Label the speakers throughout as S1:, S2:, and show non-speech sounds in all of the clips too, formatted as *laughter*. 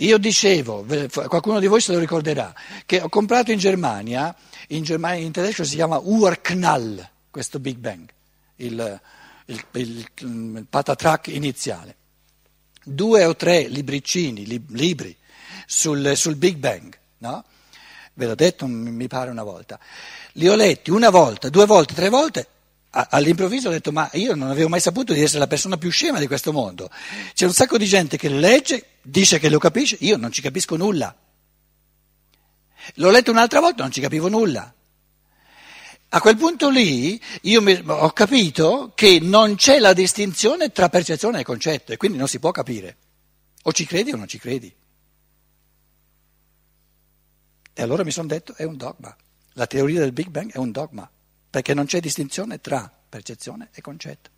S1: Io dicevo, qualcuno di voi se lo ricorderà, che ho comprato in Germania, in, Germania, in tedesco si chiama Urknall, questo Big Bang, il, il, il, il patatrack iniziale. Due o tre libricini, libri sul, sul Big Bang, no? Ve l'ho detto, mi pare una volta. Li ho letti una volta, due volte, tre volte. All'improvviso ho detto, ma io non avevo mai saputo di essere la persona più scema di questo mondo. C'è un sacco di gente che legge, dice che lo capisce, io non ci capisco nulla. L'ho letto un'altra volta, non ci capivo nulla. A quel punto lì io mi, ho capito che non c'è la distinzione tra percezione e concetto e quindi non si può capire. O ci credi o non ci credi. E allora mi sono detto è un dogma. La teoria del Big Bang è un dogma, perché non c'è distinzione tra percezione e concetto.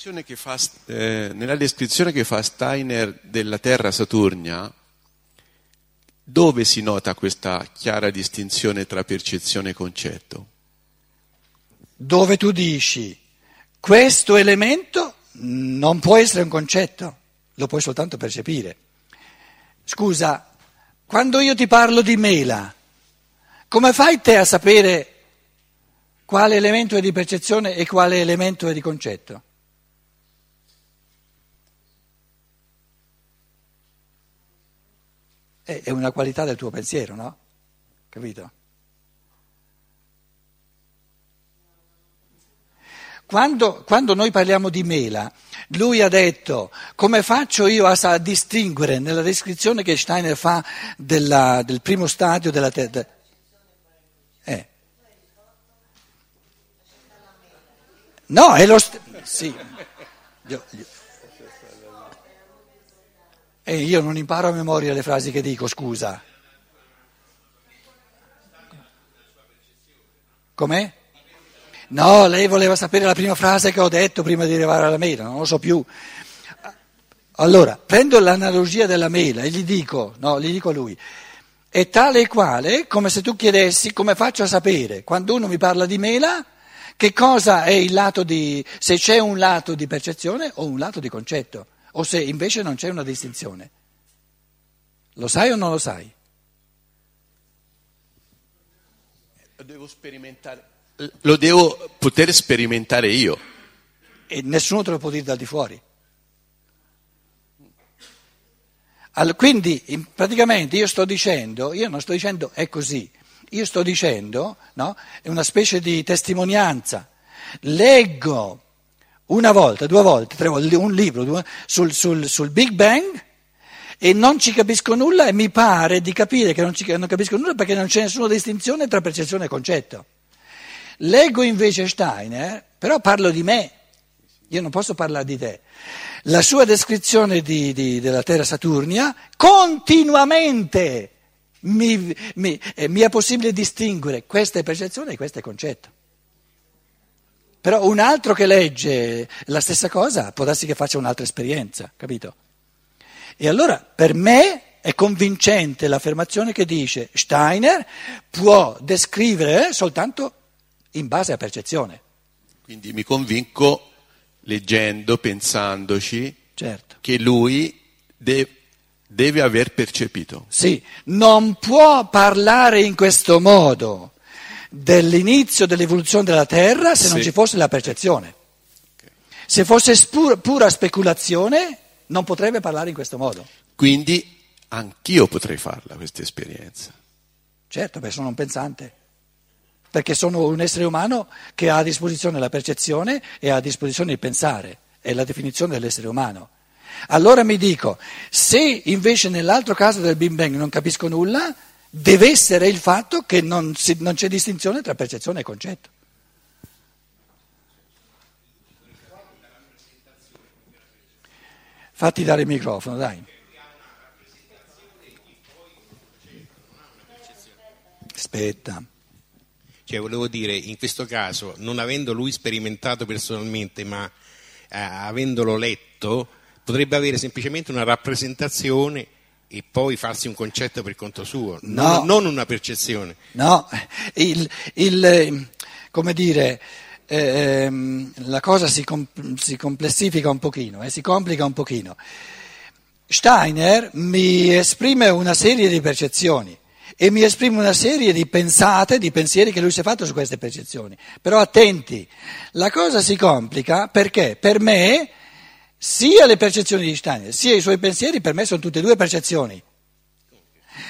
S2: descrizione che fa, eh, nella descrizione che fa Steiner della Terra Saturnia, dove si nota questa chiara distinzione tra percezione e concetto?
S1: Dove tu dici questo elemento non può essere un concetto, lo puoi soltanto percepire. Scusa, quando io ti parlo di mela, come fai te a sapere quale elemento è di percezione e quale elemento è di concetto? è una qualità del tuo pensiero, no? Capito? Quando, quando, noi parliamo di mela, lui ha detto come faccio io a, a distinguere nella descrizione che Steiner fa della, del primo stadio della terra. Eh. No, è lo stesso. Sì. Io, io. E io non imparo a memoria le frasi che dico, scusa. Com'è? No, lei voleva sapere la prima frase che ho detto prima di arrivare alla mela, non lo so più. Allora, prendo l'analogia della mela e gli dico, no, gli dico a lui, è tale e quale come se tu chiedessi come faccio a sapere, quando uno mi parla di mela, che cosa è il lato di, se c'è un lato di percezione o un lato di concetto o se invece non c'è una distinzione. Lo sai o non lo sai?
S2: Devo sperimentare. Lo devo poter sperimentare io.
S1: E nessuno te lo può dire dal di fuori. Allora, quindi praticamente io sto dicendo, io non sto dicendo è così, io sto dicendo, no, è una specie di testimonianza. Leggo una volta, due volte, tre volte, un libro due, sul, sul, sul, Big Bang e non ci capisco nulla e mi pare di capire che non, ci, non capisco nulla perché non c'è nessuna distinzione tra percezione e concetto. Leggo invece Steiner, però parlo di me, io non posso parlare di te. La sua descrizione di, di, della Terra Saturnia continuamente mi, mi, eh, mi è possibile distinguere questa è percezione e questo è concetto. Però un altro che legge la stessa cosa può darsi che faccia un'altra esperienza, capito? E allora per me è convincente l'affermazione che dice Steiner può descrivere soltanto in base a percezione.
S2: Quindi mi convinco leggendo, pensandoci,
S1: certo.
S2: che lui de- deve aver percepito.
S1: Sì, non può parlare in questo modo dell'inizio dell'evoluzione della Terra se sì. non ci fosse la percezione. Se fosse pura, pura speculazione non potrebbe parlare in questo modo.
S2: Quindi anch'io potrei farla questa esperienza.
S1: Certo, perché sono un pensante, perché sono un essere umano che ha a disposizione la percezione e ha a disposizione il pensare, è la definizione dell'essere umano. Allora mi dico, se invece nell'altro caso del Big Bang non capisco nulla, deve essere il fatto che non, si, non c'è distinzione tra percezione e concetto. Fatti dare il microfono, dai. Aspetta.
S3: Cioè, volevo dire, in questo caso, non avendo lui sperimentato personalmente, ma eh, avendolo letto, potrebbe avere semplicemente una rappresentazione e poi farsi un concetto per conto suo, no, non, non una percezione.
S1: No, il, il, come dire, eh, ehm, la cosa si, com- si, complessifica un pochino, eh, si complica un pochino. Steiner mi esprime una serie di percezioni e mi esprime una serie di pensate, di pensieri che lui si è fatto su queste percezioni. Però attenti, la cosa si complica perché per me sia le percezioni di Steiner sia i suoi pensieri per me sono tutte e due percezioni.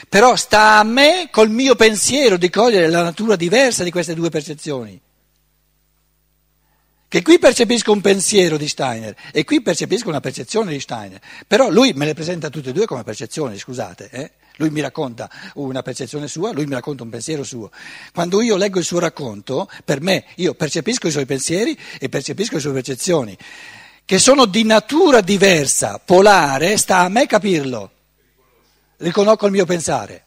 S1: Però sta a me col mio pensiero di cogliere la natura diversa di queste due percezioni. Che qui percepisco un pensiero di Steiner e qui percepisco una percezione di Steiner. Però lui me le presenta tutte e due come percezioni, scusate. Eh? Lui mi racconta una percezione sua, lui mi racconta un pensiero suo. Quando io leggo il suo racconto, per me io percepisco i suoi pensieri e percepisco le sue percezioni, che sono di natura diversa, polare, sta a me capirlo. Riconosco il mio pensare.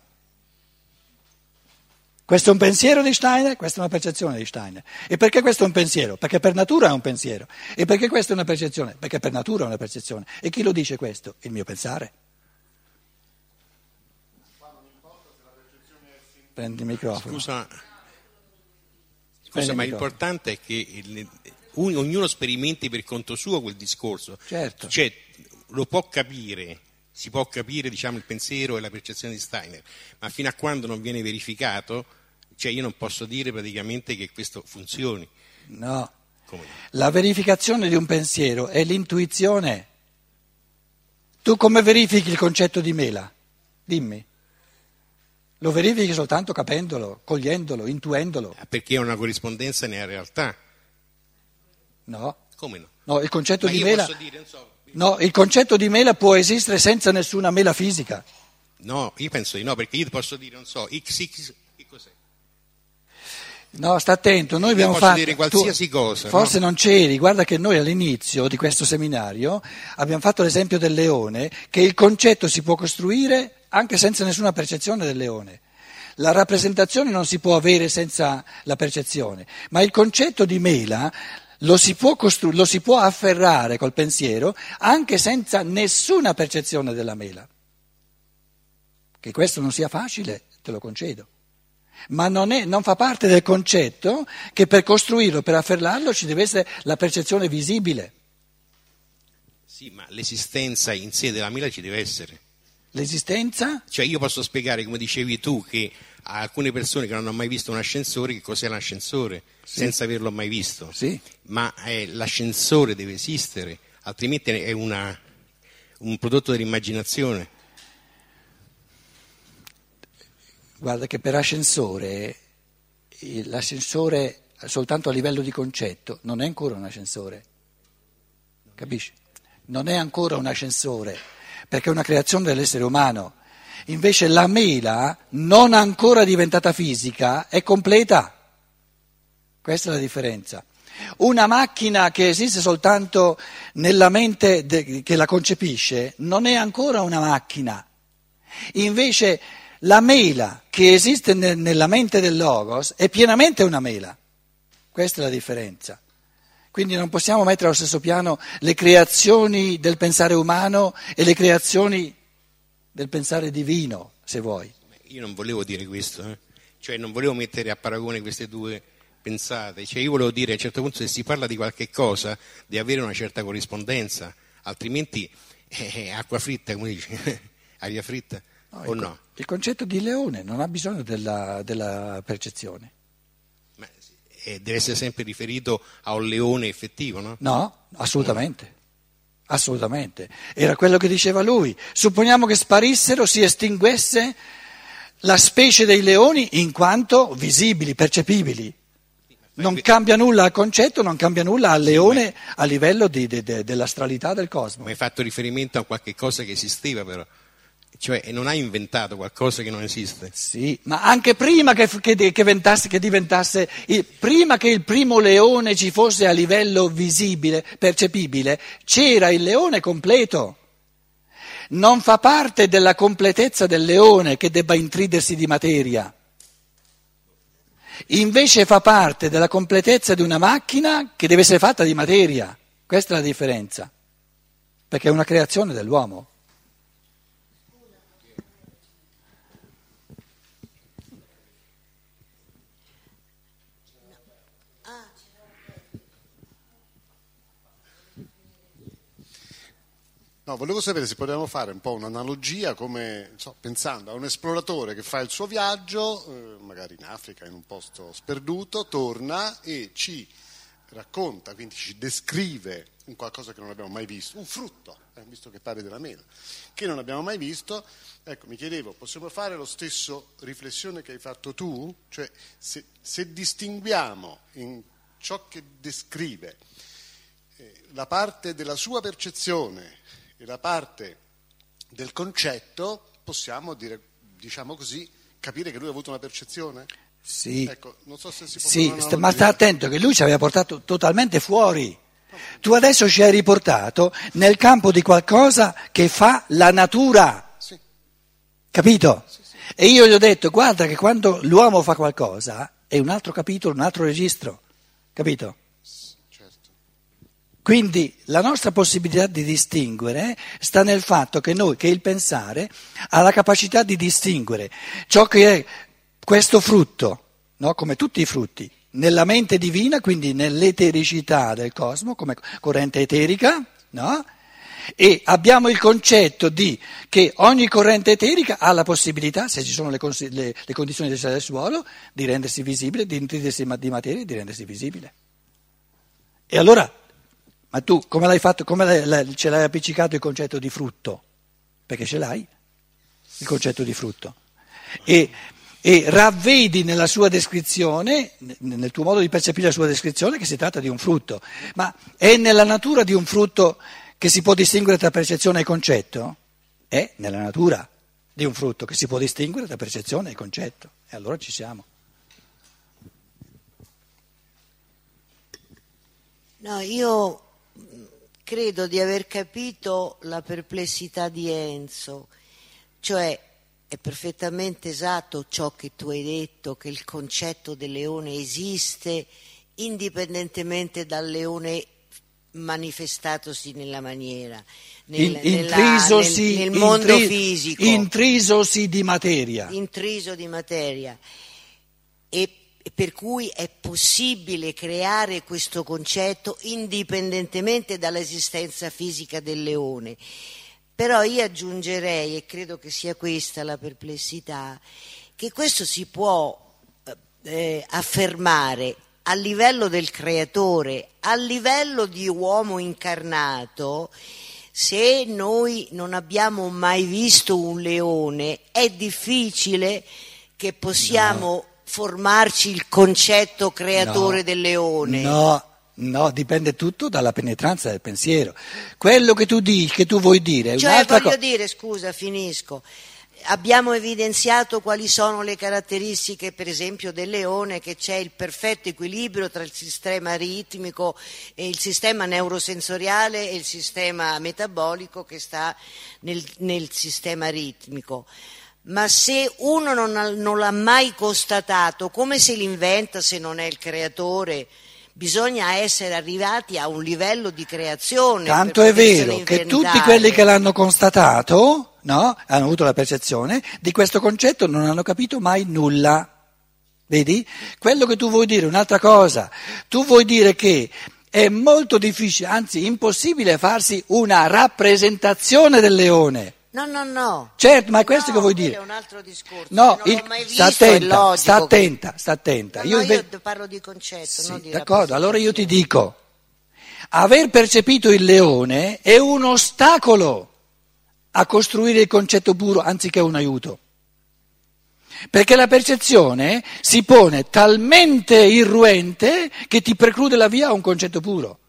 S1: Questo è un pensiero di Steiner, questa è una percezione di Steiner. E perché questo è un pensiero? Perché per natura è un pensiero. E perché questa è una percezione? Perché per natura è una percezione. E chi lo dice questo? Il mio pensare. Prendi il microfono.
S3: Scusa, scusa ma l'importante è che il, ognuno sperimenti per conto suo quel discorso.
S1: Certo.
S3: Cioè, lo può capire, si può capire diciamo, il pensiero e la percezione di Steiner, ma fino a quando non viene verificato, cioè io non posso dire praticamente che questo funzioni.
S1: No. Come? La verificazione di un pensiero è l'intuizione. Tu come verifichi il concetto di mela? Dimmi. Lo verifichi soltanto capendolo, cogliendolo, intuendolo.
S3: Ah, perché è una corrispondenza nella realtà.
S1: No.
S3: Come no?
S1: No, il concetto di mela. Dire, so... No, il concetto di mela può esistere senza nessuna mela fisica.
S3: No, io penso di no, perché io posso dire, non so, XX, che cos'è?
S1: No, sta attento, noi abbiamo
S3: posso
S1: fatto...
S3: dire qualsiasi
S1: tu,
S3: cosa.
S1: Forse
S3: no?
S1: non c'eri, guarda che noi all'inizio di questo seminario abbiamo fatto l'esempio del leone, che il concetto si può costruire anche senza nessuna percezione del leone. La rappresentazione non si può avere senza la percezione, ma il concetto di mela lo si può, costru- lo si può afferrare col pensiero anche senza nessuna percezione della mela. Che questo non sia facile, te lo concedo. Ma non, è, non, fa parte del concetto che per costruirlo, per afferrarlo, ci deve essere la percezione visibile.
S3: Sì, ma l'esistenza in sé della mela ci deve essere.
S1: L'esistenza?
S3: Cioè io posso spiegare, come dicevi tu, che a alcune persone che non hanno mai visto un ascensore che cos'è l'ascensore, sì. senza averlo mai visto.
S1: Sì.
S3: Ma eh, l'ascensore deve esistere, altrimenti è una, un prodotto dell'immaginazione.
S1: Guarda che per ascensore, l'ascensore soltanto a livello di concetto non è ancora un ascensore, capisci? Non è ancora un ascensore perché è una creazione dell'essere umano. Invece la mela, non ancora diventata fisica, è completa. Questa è la differenza. Una macchina che esiste soltanto nella mente de- che la concepisce non è ancora una macchina. Invece la mela che esiste ne- nella mente del Logos è pienamente una mela. Questa è la differenza. Quindi non possiamo mettere allo stesso piano le creazioni del pensare umano e le creazioni del pensare divino, se vuoi.
S3: Io non volevo dire questo, eh? cioè non volevo mettere a paragone queste due pensate, cioè io volevo dire a un certo punto se si parla di qualche cosa di avere una certa corrispondenza, altrimenti è acqua fritta, come dici, *laughs* aria fritta
S1: no,
S3: o
S1: il,
S3: no?
S1: Il concetto di leone non ha bisogno della, della percezione
S3: eh, deve essere sempre riferito a un leone effettivo, no?
S1: No, assolutamente. Assolutamente. Era quello che diceva lui. Supponiamo che sparissero, si estinguesse la specie dei leoni in quanto visibili, percepibili. Non cambia nulla al concetto, non cambia nulla al leone a livello di, di, di, dell'astralità del cosmo.
S3: Ma hai fatto riferimento a qualche cosa che esisteva però. Cioè non hai inventato qualcosa che non esiste.
S1: Sì, ma anche prima che, che, che, diventasse, che diventasse il, prima che il primo leone ci fosse a livello visibile, percepibile, c'era il leone completo. Non fa parte della completezza del leone che debba intridersi di materia. Invece fa parte della completezza di una macchina che deve essere fatta di materia. Questa è la differenza. Perché è una creazione dell'uomo.
S4: No, volevo sapere se potevamo fare un po' un'analogia come, so, pensando a un esploratore che fa il suo viaggio, eh, magari in Africa, in un posto sperduto, torna e ci racconta, quindi ci descrive un qualcosa che non abbiamo mai visto, un frutto, eh, visto che parli della mela, che non abbiamo mai visto. Ecco, mi chiedevo, possiamo fare lo stesso riflessione che hai fatto tu? Cioè, se, se distinguiamo in ciò che descrive eh, la parte della sua percezione, e la parte del concetto, possiamo dire, diciamo così, capire che lui ha avuto una percezione?
S1: Sì,
S4: Ecco, non so se si può
S1: sì sta- ma sta attento che lui ci aveva portato totalmente fuori. Tu adesso ci hai riportato nel campo di qualcosa che fa la natura,
S4: Sì,
S1: capito? E io gli ho detto, guarda che quando l'uomo fa qualcosa è un altro capitolo, un altro registro, capito? Quindi la nostra possibilità di distinguere sta nel fatto che noi, che il pensare, ha la capacità di distinguere ciò che è questo frutto, no? come tutti i frutti, nella mente divina, quindi nell'etericità del cosmo, come corrente eterica, no? e abbiamo il concetto di che ogni corrente eterica ha la possibilità, se ci sono le, consi- le- le condizioni del suolo, di rendersi visibile, di nutrirsi di materia e di rendersi visibile. E allora, ma tu come l'hai fatto, come l'hai- ce l'hai appiccicato il concetto di frutto? Perché ce l'hai, il concetto di frutto. E, e ravvedi nella sua descrizione, nel tuo modo di percepire la sua descrizione, che si tratta di un frutto. Ma è nella natura di un frutto che si può distinguere tra percezione e concetto? È nella natura di un frutto che si può distinguere tra percezione e concetto. E allora ci siamo.
S5: No, io credo di aver capito la perplessità di Enzo, cioè è perfettamente esatto ciò che tu hai detto, che il concetto del leone esiste indipendentemente dal leone manifestatosi nella maniera, nel,
S1: intrisosi,
S5: nel- nel mondo
S1: intri-
S5: fisico
S1: intrisosi di materia.
S5: intriso di materia e per cui è possibile creare questo concetto indipendentemente dall'esistenza fisica del leone. Però io aggiungerei, e credo che sia questa la perplessità, che questo si può eh, eh, affermare a livello del creatore, a livello di uomo incarnato, se noi non abbiamo mai visto un leone, è difficile che possiamo formarci il concetto creatore
S1: No,
S5: del leone.
S1: No, no, dipende tutto dalla penetranza del pensiero. Quello che tu dici, che tu vuoi dire è
S5: Cioè,
S1: un'altra
S5: voglio
S1: cosa.
S5: dire, scusa, finisco. Abbiamo evidenziato quali sono le caratteristiche, per esempio, del leone, che c'è il perfetto equilibrio tra il sistema ritmico e il sistema neurosensoriale e il sistema metabolico che sta nel, nel sistema ritmico. Ma se uno non, ha- non l'ha mai constatato, come se l'inventa se non è il creatore? Bisogna essere arrivati a un livello di creazione.
S1: Tanto è vero che tutti quelli che l'hanno constatato, no, hanno avuto la percezione, di questo concetto non hanno capito mai nulla. Vedi? Quello che tu vuoi dire è un'altra cosa. Tu vuoi dire che è molto difficile, anzi impossibile farsi una rappresentazione del leone.
S5: No, no, no.
S1: Certo, ma è questo
S5: No,
S1: che vuoi dire.
S5: è un altro discorso.
S1: No, il- sta attenta, sta attenta, sta attenta.
S5: No,
S1: Io
S5: no,
S1: inve-
S5: io parlo di concetto,
S1: Sì,
S5: non di
S1: d'accordo, allora io ti dico, aver percepito il leone è un ostacolo a costruire il concetto puro anziché un aiuto. Perché la percezione si pone talmente irruente che ti preclude la via a un concetto puro.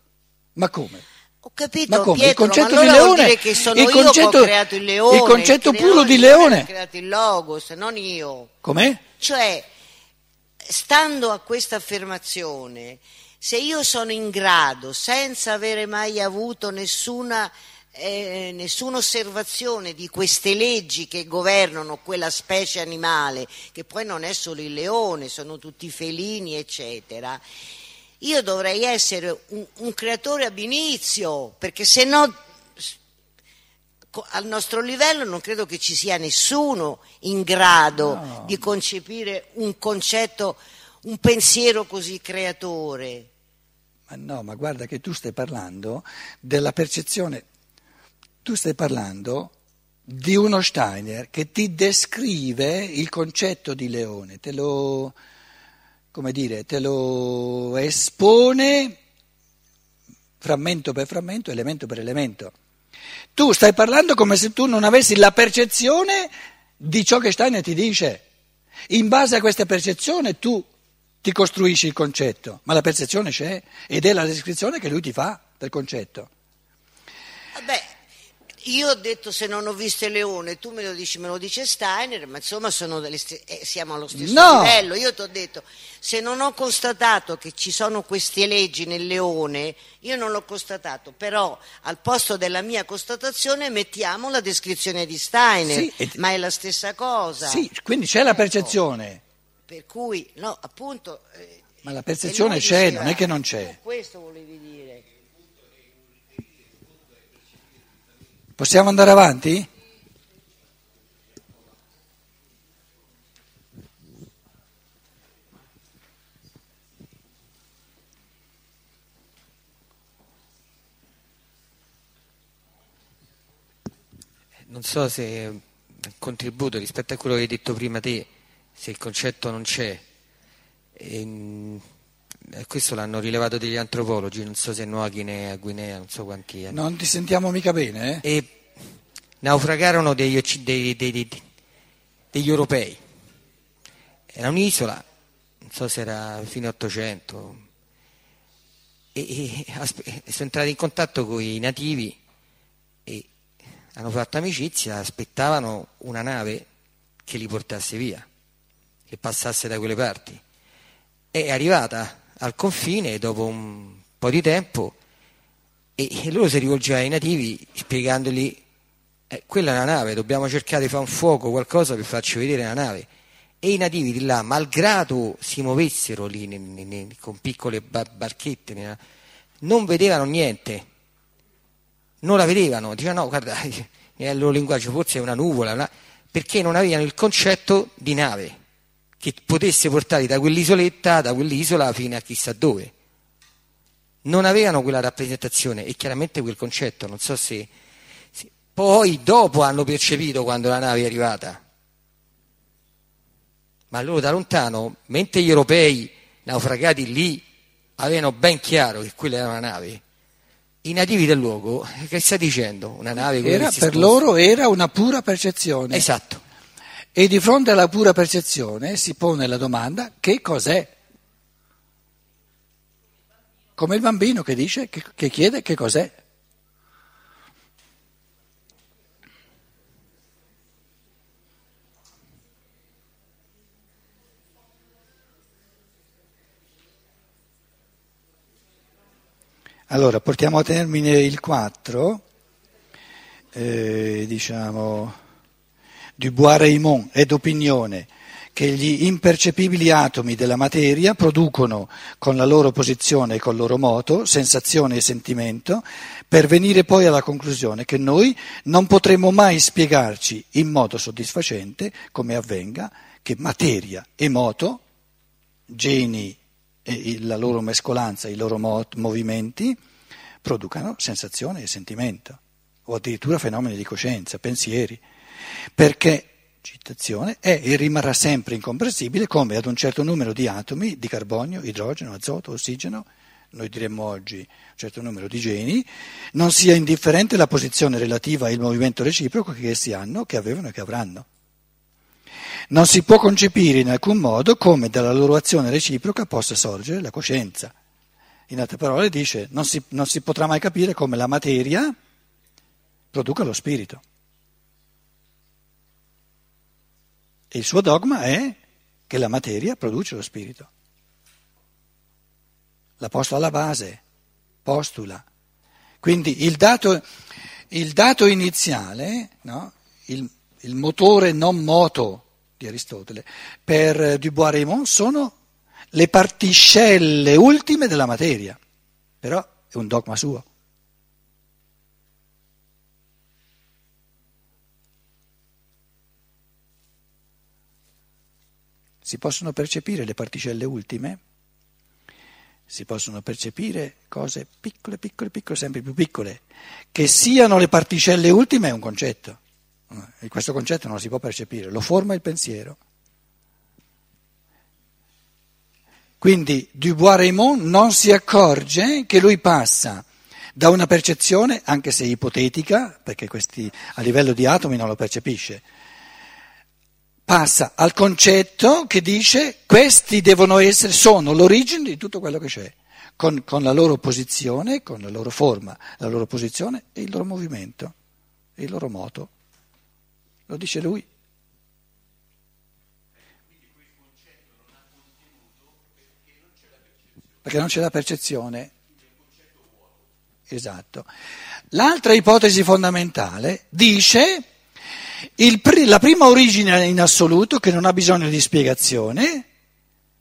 S1: Ma come?
S5: Ho capito,
S1: Ma come?
S5: Pietro,
S1: il concetto
S5: ma allora
S1: di leone,
S5: dire che sono
S1: il
S5: io
S1: concetto,
S5: che ho creato il leone.
S1: il concetto
S5: il
S1: puro di
S5: leone ha creato il logos, non io.
S1: Com'è?
S5: Cioè, stando a questa affermazione, se io sono in grado, senza avere mai avuto nessuna, eh, nessuna osservazione di queste leggi che governano quella specie animale, che poi non è solo il leone, sono tutti felini, eccetera, io dovrei essere un, un creatore ab inizio, perché se no al nostro livello non credo che ci sia nessuno in grado di concepire un concetto, un pensiero così creatore.
S1: Ma no, ma guarda che tu stai parlando della percezione Tu stai parlando di uno Steiner che ti descrive il concetto di leone, te lo, come dire, te lo espone frammento per frammento, elemento per elemento. Tu stai parlando come se tu non avessi la percezione di ciò che Steiner ti dice. In base a questa percezione tu ti costruisci il concetto, ma la percezione c'è ed è la descrizione che lui ti fa del concetto.
S5: Vabbè, io ho detto se non ho visto il leone, tu me lo dici, me lo dice Steiner, ma insomma st- eh, siamo allo stesso
S1: no.
S5: livello. Io ti ho detto, se non ho constatato che ci sono queste leggi nel leone, io non l'ho constatato, però al posto della mia constatazione mettiamo la descrizione di Steiner,
S1: Sì, e-
S5: ma è la stessa cosa.
S1: Sì, quindi c'è la
S5: Ecco.
S1: percezione,
S5: Per cui, no, appunto... eh,
S1: ma la percezione c'è,
S5: diceva-
S1: non è che non c'è.
S5: Questo volevi dire.
S1: Possiamo andare avanti?
S6: Non so se contributo rispetto a quello che hai detto prima te, se il concetto non c'è. Ehm, eh, questo l'hanno rilevato degli antropologi, non so se a Nuova Guinea, Guinea, non so quanti anni.
S1: Non ti sentiamo mica bene, eh?
S6: E naufragarono degli, dei- dei- dei- degli europei. Era un'isola, non so se era fine 800, e, e sono entrati in contatto con i nativi e hanno fatto amicizia, aspettavano una nave che li portasse via, che passasse da quelle parti. È arrivata al confine dopo un po' di tempo e, loro si rivolgevano ai nativi spiegandogli eh, quella è una nave, dobbiamo cercare di fare un fuoco, qualcosa per farci vedere la nave. E i nativi di là, malgrado si muovessero lì ne- ne- ne- con piccole ba- barchette, non vedevano niente, non la vedevano, dicevano no, guarda, *laughs* nel loro linguaggio forse è una nuvola, una- perché non avevano il concetto di nave che potesse portarli da quell'isoletta, da quell'isola fino a chissà dove. Non avevano quella rappresentazione e chiaramente quel concetto, non so se... se- Poi dopo hanno percepito quando la nave è arrivata. Ma loro da lontano, mentre gli europei naufragati lì avevano ben chiaro che quella era una nave, i nativi del luogo, che sta dicendo? Una nave
S1: Era,
S6: che si
S1: per
S6: sposta.
S1: loro era una pura percezione.
S6: Esatto.
S1: E di fronte alla pura percezione si pone la domanda che cos'è? Come il bambino che dice, che, che chiede che cos'è. Allora, portiamo a termine il 4, eh, diciamo, Dubois-Raymond è d'opinione che gli impercepibili atomi della materia producono con la loro posizione e col loro moto sensazione e sentimento per venire poi alla conclusione che noi non potremo mai spiegarci in modo soddisfacente come avvenga che materia e moto, geni e la loro mescolanza, i loro mo- movimenti, producano sensazione e sentimento, o addirittura fenomeni di coscienza, pensieri, perché, citazione, è e rimarrà sempre incomprensibile come ad un certo numero di atomi di carbonio, idrogeno, azoto, ossigeno, noi diremmo oggi un certo numero di geni, non sia indifferente la posizione relativa il movimento reciproco che essi hanno, che avevano e che avranno. Non si può concepire in alcun modo come dalla loro azione reciproca possa sorgere la coscienza. In altre parole dice, non si, non si potrà mai capire come la materia produca lo spirito. E il suo dogma è che la materia produce lo spirito. L'ha posto alla base, postula. Quindi il dato, il dato iniziale, no? il, il motore non moto di Aristotele, per Dubois-Raymond sono le particelle ultime della materia, però è un dogma suo. Si possono percepire le particelle ultime? si possono percepire cose piccole, piccole, piccole, sempre più piccole. Che siano le particelle ultime è un concetto. E questo concetto non lo si può percepire, lo forma il pensiero. Quindi Dubois-Raymond non si accorge che lui passa da una percezione, anche se ipotetica, perché questi a livello di atomi non lo percepisce, passa al concetto che dice questi devono essere, sono l'origine di tutto quello che c'è, con, con la loro posizione, con la loro forma, la loro posizione e il loro movimento, il loro moto. Lo dice lui. Perché non c'è la percezione. Esatto. L'altra ipotesi fondamentale dice il, la prima origine in assoluto che non ha bisogno di spiegazione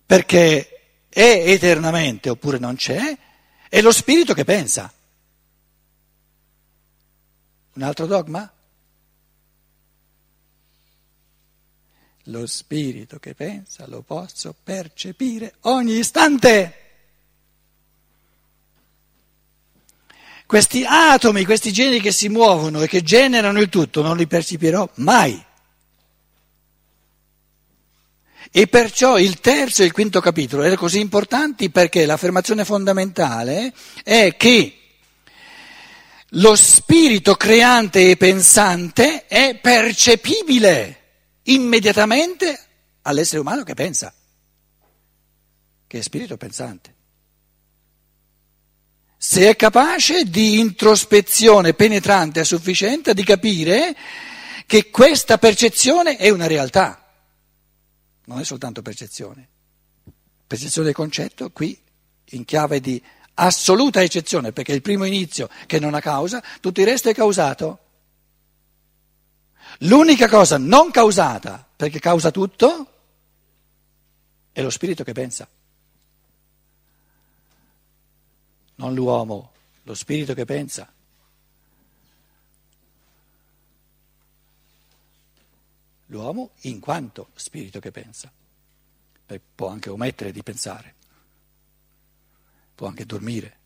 S1: perché è eternamente oppure non c'è, è lo spirito che pensa. Un altro dogma? Lo spirito che pensa lo posso percepire ogni istante. Questi atomi, questi geni che si muovono e che generano il tutto, non li percepirò mai. E perciò il terzo e il quinto capitolo erano così importanti perché l'affermazione fondamentale è che lo spirito creante e pensante è percepibile immediatamente all'essere umano che pensa, che è spirito pensante se è capace di introspezione penetrante e sufficiente di capire che questa percezione è una realtà, non è soltanto percezione. Percezione del concetto qui in chiave di assoluta eccezione, perché è il primo inizio che non ha causa, tutto il resto è causato. L'unica cosa non causata, perché causa tutto, è lo spirito che pensa. Non l'uomo, lo spirito che pensa. L'uomo in quanto spirito che pensa, può anche omettere di pensare, può anche dormire.